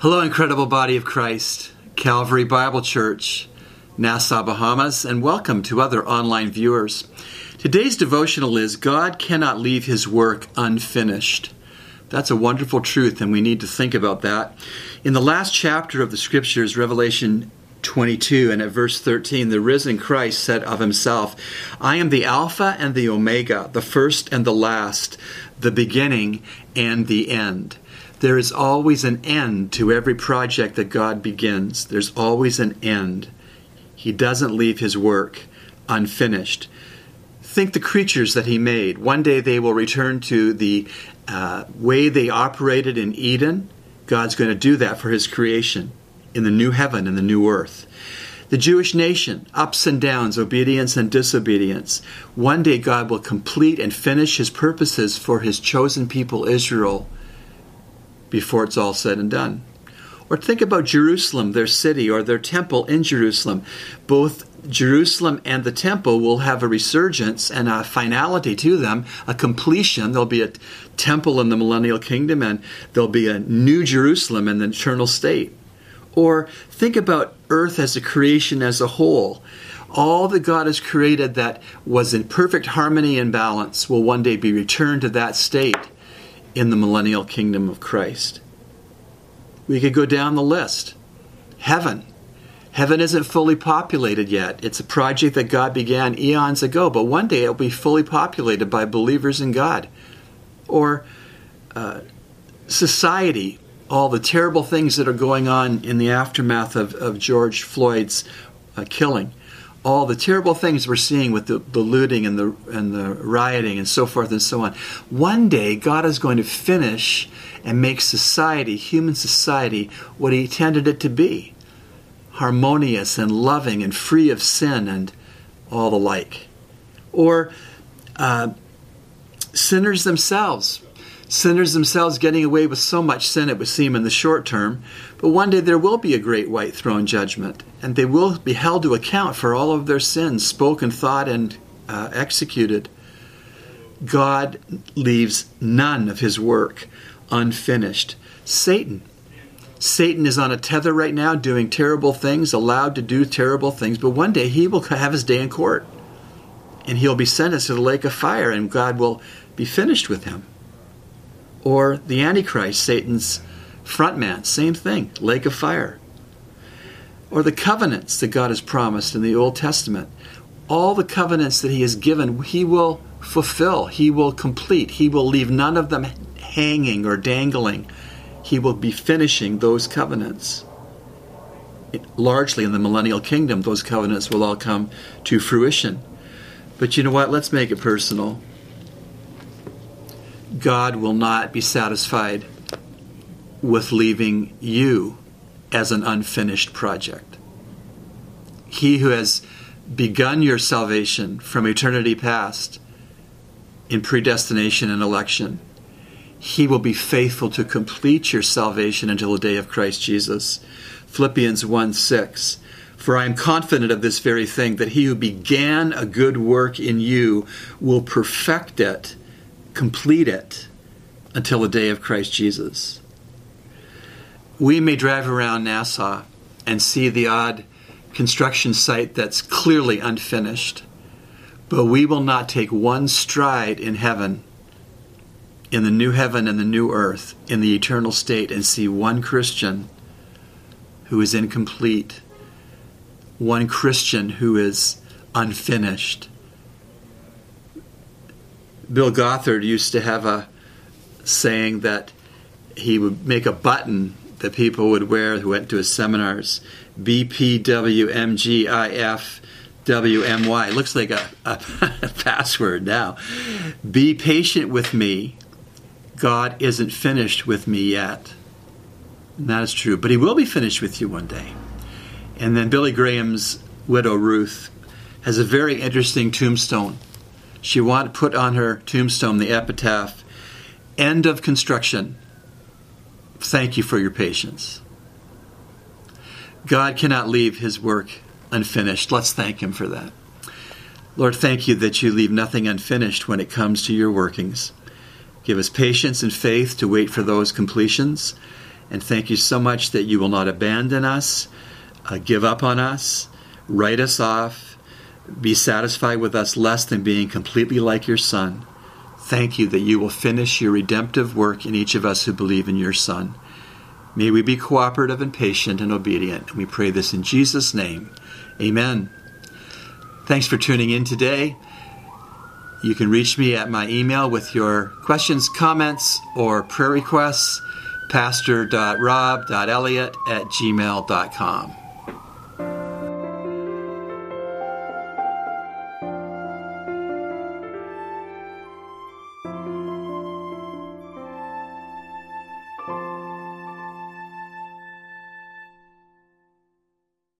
Hello, incredible body of Christ, Calvary Bible Church, Nassau, Bahamas, and welcome to other online viewers. Today's devotional is God cannot leave his work unfinished. That's a wonderful truth, and we need to think about that. In the last chapter of the scriptures, Revelation 22 and at verse 13 the risen Christ said of himself I am the alpha and the omega the first and the last the beginning and the end there is always an end to every project that God begins. There's always an end. He doesn't leave his work unfinished. Think the creatures that he made. One day they will return to the uh, way they operated in Eden. God's going to do that for his creation in the new heaven and the new earth. The Jewish nation, ups and downs, obedience and disobedience. One day God will complete and finish his purposes for his chosen people Israel before it's all said and done. Or think about Jerusalem, their city, or their temple in Jerusalem. Both Jerusalem and the temple will have a resurgence and a finality to them, a completion. There'll be a temple in the millennial kingdom, and there'll be a new Jerusalem in the eternal state. Or think about earth as a creation as a whole. All that God has created that was in perfect harmony and balance will one day be returned to that state in the millennial kingdom of Christ. We could go down the list. Heaven. Heaven isn't fully populated yet. It's a project that God began eons ago, but one day it'll be fully populated by believers in God. Or uh, society all the terrible things that are going on in the aftermath of, of George Floyd's uh, killing, all the terrible things we're seeing with the, the looting and the, and the rioting and so forth and so on. One day, God is going to finish and make society, human society, what He intended it to be harmonious and loving and free of sin and all the like. Or uh, sinners themselves sinners themselves getting away with so much sin, it would seem, in the short term. But one day there will be a great white throne judgment, and they will be held to account for all of their sins, spoken, thought, and uh, executed. God leaves none of his work unfinished. Satan. Satan is on a tether right now doing terrible things, allowed to do terrible things, but one day he will have his day in court. And he'll be sentenced to the lake of fire, and God will be finished with him or the Antichrist, Satan's frontman, same thing, lake of fire. Or the covenants that God has promised in the Old Testament. All the covenants that He has given, He will fulfill, He will complete, He will leave none of them hanging or dangling. He will be finishing those covenants. largely in the millennial kingdom, those covenants will all come to fruition. But you know what? Let's make it personal. God will not be satisfied with leaving you as an unfinished project. He who has begun your salvation from eternity past in predestination and election, he will be faithful to complete your salvation until the day of Christ Jesus. Philippians 1 6. For I am confident of this very thing, that he who began a good work in you will perfect it complete it until the day of Christ Jesus. We may drive around Nassau and see the odd construction site that's clearly unfinished, but we will not take one stride in heaven, in the new heaven and the new earth, in the eternal state, and see one Christian who is incomplete, one Christian who is unfinished Bill Gothard used to have a saying that he would make a button that people would wear who went to his seminars BPWMGIFWMY. It looks like a, a password now. Be patient with me. God isn't finished with me yet. And that is true, but He will be finished with you one day. And then Billy Graham's widow, Ruth, has a very interesting tombstone she wanted to put on her tombstone the epitaph End of construction. Thank you for your patience. God cannot leave his work unfinished. Let's thank him for that. Lord, thank you that you leave nothing unfinished when it comes to your workings. Give us patience and faith to wait for those completions And thank you so much that you will not abandon us, uh, give up on us, write us off, be satisfied with us less than being completely like your Son. Thank you that you will finish your redemptive work in each of us who believe in your Son. May we be cooperative and patient and obedient. We pray this in Jesus' name. Amen. Thanks for tuning in today. You can reach me at my email with your questions, comments, or prayer requests, pastor.rob.elliott at gmail.com.